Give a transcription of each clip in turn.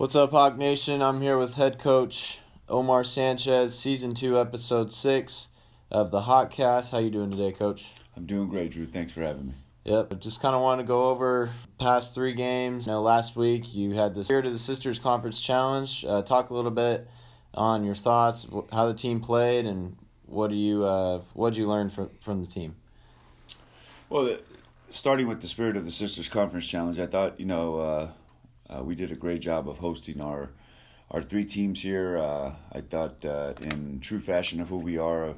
What's up, Hawk Nation? I'm here with head coach Omar Sanchez, season two, episode six of the Hawkcast. How you doing today, Coach? I'm doing great, Drew. Thanks for having me. Yep, just kind of want to go over past three games. You know, last week you had the Spirit of the Sisters Conference Challenge. Uh, talk a little bit on your thoughts, how the team played, and what do you uh, what did you learn from from the team? Well, starting with the Spirit of the Sisters Conference Challenge, I thought you know uh, uh, we did a great job of hosting our our three teams here. Uh, I thought uh, in true fashion of who we are,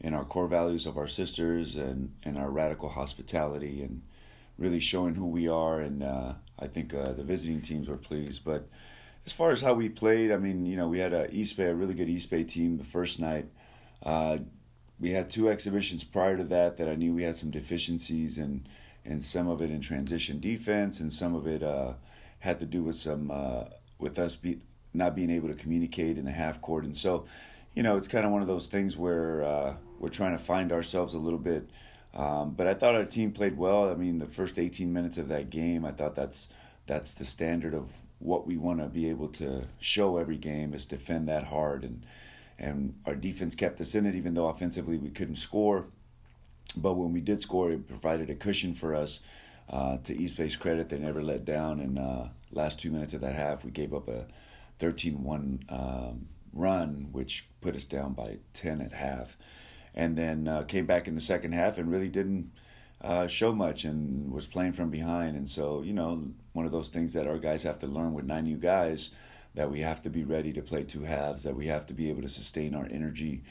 in our core values of our sisters and and our radical hospitality and really showing who we are. And uh, I think the visiting teams were pleased, but. As far as how we played, I mean, you know, we had a East Bay, a really good East Bay team the first night. Uh, we had two exhibitions prior to that that I knew we had some deficiencies and and some of it in transition defense and some of it uh, had to do with some uh, with us be, not being able to communicate in the half court and so you know it's kind of one of those things where uh, we're trying to find ourselves a little bit um, but I thought our team played well I mean the first 18 minutes of that game I thought that's that's the standard of what we want to be able to show every game is defend that hard and and our defense kept us in it, even though offensively we couldn't score. But when we did score, it provided a cushion for us. Uh, to East Bay's credit, they never let down. And uh, last two minutes of that half, we gave up a 13-1 um, run, which put us down by 10 at half. And then uh, came back in the second half and really didn't uh, show much and was playing from behind. And so, you know, one of those things that our guys have to learn with nine new guys that we have to be ready to play two halves, that we have to be able to sustain our energy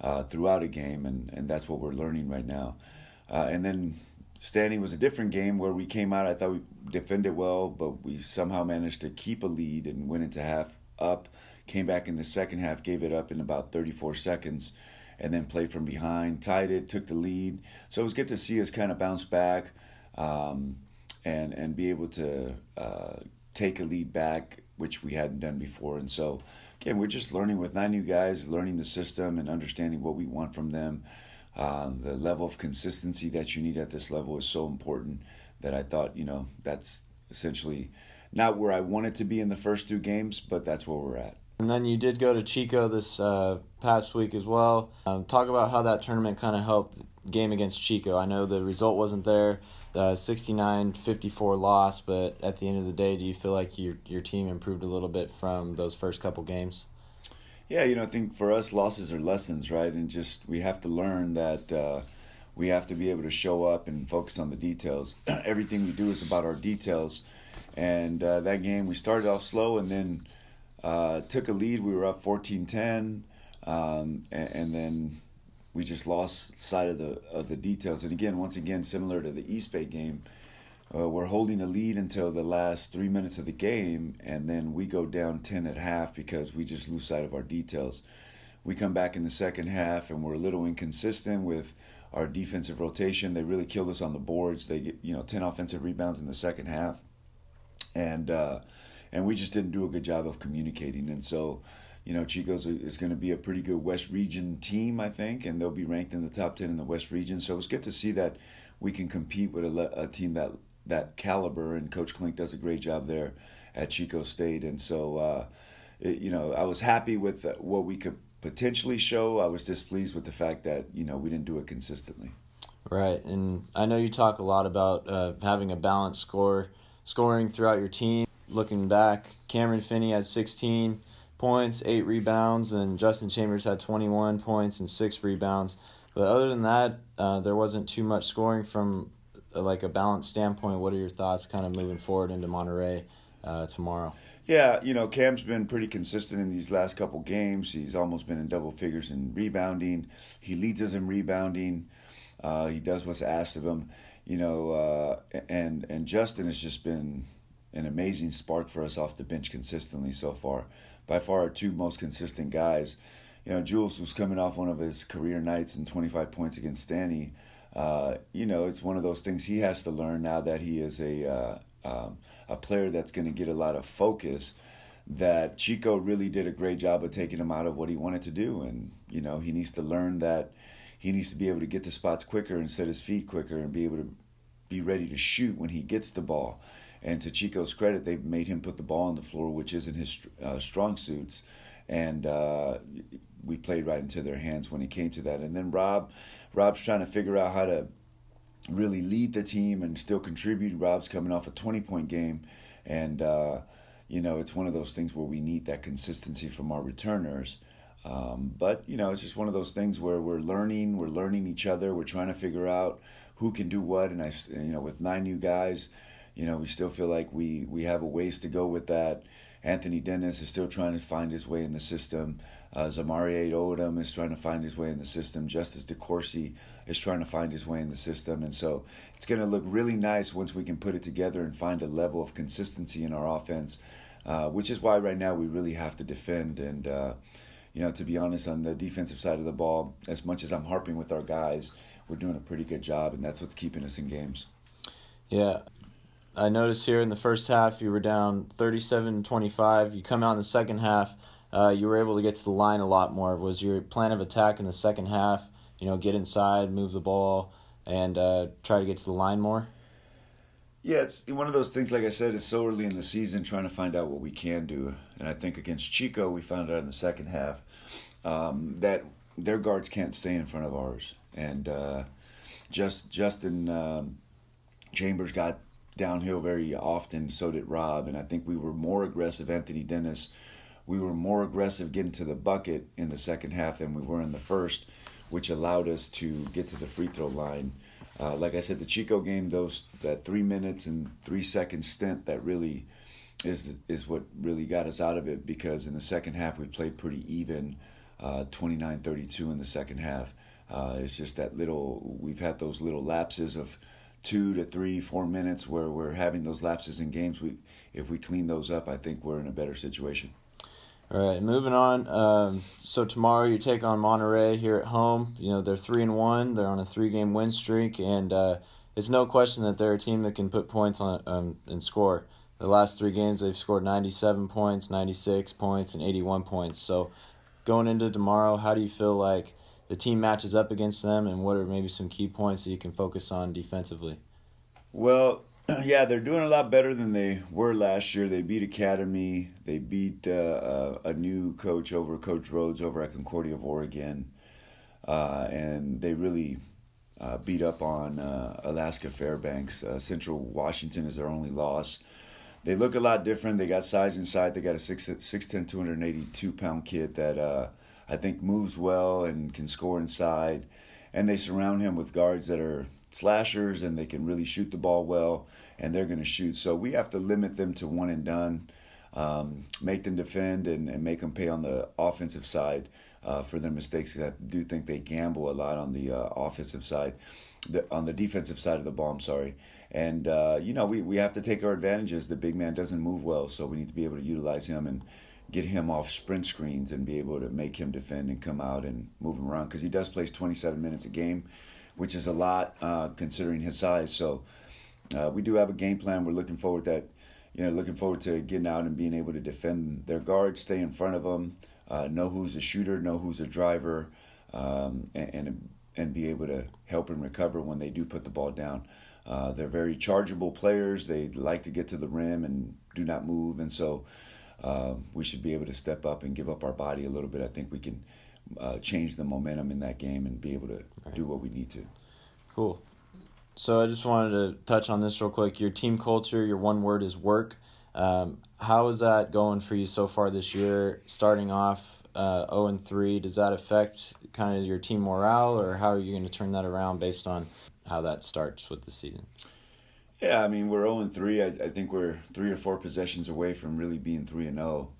uh, throughout a game, and, and that's what we're learning right now. And then standing was a different game where we came out. I thought we defended well, but we somehow managed to keep a lead and went into half up. Came back in the second half, gave it up in about 34 seconds, and then played from behind, tied it, took the lead. So it was good to see us kind of bounce back um, and and be able to uh, take a lead back which we hadn't done before. And so, again, we're just learning with nine new guys, learning the system and understanding what we want from them. Uh, the level of consistency that you need at this level is so important that I thought, you know, that's essentially not where I wanted to be in the first two games, but that's where we're at. And then you did go to Chico this uh, past week as well. Um, talk about how that tournament kind of helped game against Chico. I know the result wasn't there, the 69-54 loss, but at the end of the day, do you feel like your your team improved a little bit from those first couple games? Yeah, you know, I think for us, losses are lessons, right? And just we have to learn that uh, we have to be able to show up and focus on the details. Everything we do is about our details. And uh, that game, we started off slow and then uh, took a lead. We were up 14 10. Um, and, and then we just lost sight of the of the details. And again, once again, similar to the East Bay game, uh, we're holding a lead until the last three minutes of the game, and then we go down ten at half because we just lose sight of our details. We come back in the second half, and we're a little inconsistent with our defensive rotation. They really killed us on the boards. They get you know ten offensive rebounds in the second half, and uh, and we just didn't do a good job of communicating. And so you know, Chico's is going to be a pretty good West Region team, I think, and they'll be ranked in the top 10 in the West Region. So it's good to see that we can compete with a, a team that that caliber, and Coach Clink does a great job there at Chico State. And so, uh, it, you know, I was happy with what we could potentially show. I was displeased with the fact that, you know, we didn't do it consistently. Right. And I know you talk a lot about uh, having a balanced score, scoring throughout your team. Looking back, Cameron Finney had 16 points, eight rebounds, and Justin Chambers had 21 points and six rebounds. But other than that, uh, there wasn't too much scoring from uh, like a balanced standpoint. What are your thoughts, kind of moving forward into Monterey uh, tomorrow? Yeah, you know, Cam's been pretty consistent in these last couple games. He's almost been in double figures in rebounding. He leads us in rebounding. Uh, he does what's asked of him. You know, uh, and and Justin has just been an amazing spark for us off the bench consistently so far by far our two most consistent guys. You know, Jules was coming off one of his career nights and 25 points against Stanny. Uh, you know, it's one of those things he has to learn now that he is a uh, um, a player that's going to get a lot of focus. That Chico really did a great job of taking him out of what he wanted to do, and you know he needs to learn that he needs to be able to get to spots quicker and set his feet quicker and be able to be ready to shoot when he gets the ball. And to Chico's credit, they made him put the ball on the floor, which isn't his uh, strong suits. And uh, we played right into their hands when it came to that. And then Rob, Rob's trying to figure out how to really lead the team and still contribute. Rob's coming off a 20 point game. And, uh, you know, it's one of those things where we need that consistency from our returners. Um, but, you know, it's just one of those things where we're learning, we're learning each other, we're trying to figure out who can do what. And I, you know, with nine new guys, you know, we still feel like we, we have a ways to go with that. Anthony Dennis is still trying to find his way in the system. Uh, Zamari Odom is trying to find his way in the system. Justice DeCourcy is trying to find his way in the system. And so it's going to look really nice once we can put it together and find a level of consistency in our offense, uh, which is why right now we really have to defend. And, uh, you know, to be honest, on the defensive side of the ball, as much as I'm harping with our guys, we're doing a pretty good job, and that's what's keeping us in games. Yeah. I noticed here in the first half you were down 37 25. You come out in the second half, uh, you were able to get to the line a lot more. Was your plan of attack in the second half, you know, get inside, move the ball, and uh, try to get to the line more? Yeah, it's one of those things. Like I said, it's so early in the season, trying to find out what we can do. And I think against Chico, we found out in the second half um, that their guards can't stay in front of ours. And uh, just Justin um, Chambers got downhill very often. So did Rob. And I think we were more aggressive. Anthony Dennis, we were more aggressive getting to the bucket in the second half than we were in the first, which allowed us to get to the free throw line uh, like I said, the Chico game, those that three minutes and three seconds stint that really is is what really got us out of it because in the second half we played pretty even, uh, 29-32 in the second half. Uh, it's just that little we've had those little lapses of two to three, four minutes where we're having those lapses in games. We if we clean those up, I think we're in a better situation. All right, moving on. Um, so tomorrow you take on Monterey here at home. You know they're three and one. They're on a three-game win streak, and uh, it's no question that they're a team that can put points on um, and score. The last three games they've scored ninety-seven points, ninety-six points, and eighty-one points. So going into tomorrow, how do you feel like the team matches up against them, and what are maybe some key points that you can focus on defensively? Well, yeah, they're doing a lot better than they were last year. They beat Academy. They beat uh, uh, a new coach over Coach Rhodes over at Concordia of Oregon, uh, and they really uh, beat up on uh, Alaska Fairbanks. Uh, Central Washington is their only loss. They look a lot different. They got size inside. They got a 6'10", 282 pound kid that I think moves well and can score inside, and they surround him with guards that are slashers and they can really shoot the ball well and they're going to shoot. So we have to limit them to one and done, um, make them defend and, and make them pay on the offensive side uh, for their mistakes. I do think they gamble a lot on the uh, offensive side, the, on the defensive side of the ball. I'm sorry. And, uh, you know, we, we have to take our advantages. The big man doesn't move well, so we need to be able to utilize him and get him off sprint screens and be able to make him defend and come out and move him around because he does play 27 minutes a game which is a lot uh, considering his size. So uh, we do have a game plan. We're looking forward that you know looking forward to getting out and being able to defend their guards, stay in front of them, uh, know who's a shooter, know who's a driver, um, and, and, and be able to help and recover when they do put the ball down. Uh, they're very chargeable players. They like to get to the rim and do not move, and so uh, we should be able to step up and give up our body a little bit. I think we can uh, change the momentum in that game and be able to right. do what we need to. Cool. So I just wanted to touch on this real quick. Your team culture, your one word is work. Um, how is that going for you so far this year? Starting off uh, 0 and 3, does that affect kind of your team morale, or how are you going to turn that around based on how that starts with the season? Yeah, I mean we're 0 and 3. I, I think we're three or four possessions away from really being 3 and 0.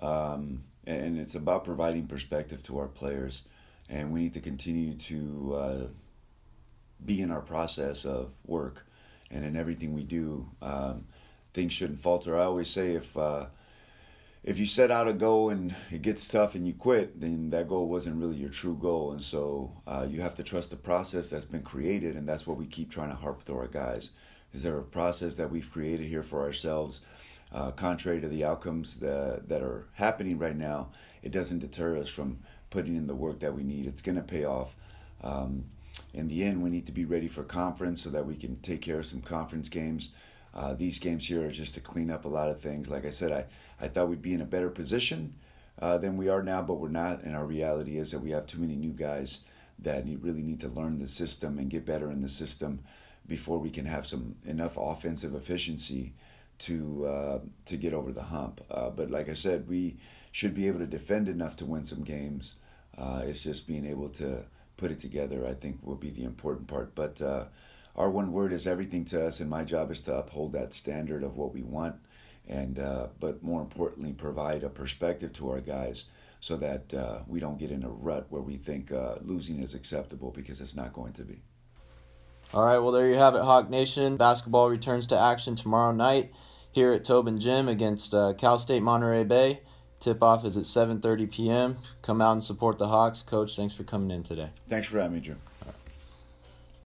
Um, and it's about providing perspective to our players. And we need to continue to uh, be in our process of work, and in everything we do, um, things shouldn't falter. I always say if uh, if you set out a goal and it gets tough and you quit, then that goal wasn't really your true goal. And so uh, you have to trust the process that's been created, and that's what we keep trying to harp to our guys. Is there a process that we've created here for ourselves? uh, contrary to the outcomes that, that are happening right now, it doesn't deter us from putting in the work that we need. It's going to pay off. Um, in the end, we need to be ready for conference so that we can take care of some conference games. uh, these games here are just to clean up a lot of things. Like I said, I, I thought we'd be in a better position uh, than we are now, but we're not. And our reality is that we have too many new guys that really need to learn the system and get better in the system before we can have some enough offensive efficiency to uh, to get over the hump. Uh, but like I said, we should be able to defend enough to win some games. Uh, it's just being able to put it together. I think will be the important part. But uh, our one word is everything to us, and my job is to uphold that standard of what we want, and uh, but more importantly, provide a perspective to our guys so that uh, we don't get in a rut where we think losing is acceptable because it's not going to be. All right, well there you have it, Hawk Nation. Basketball returns to action tomorrow night here at Tobin Gym against uh, Cal State Monterey Bay. Tip off is at 7:30 p.m. Come out and support the Hawks, Coach. Thanks for coming in today. Thanks for having me, Drew.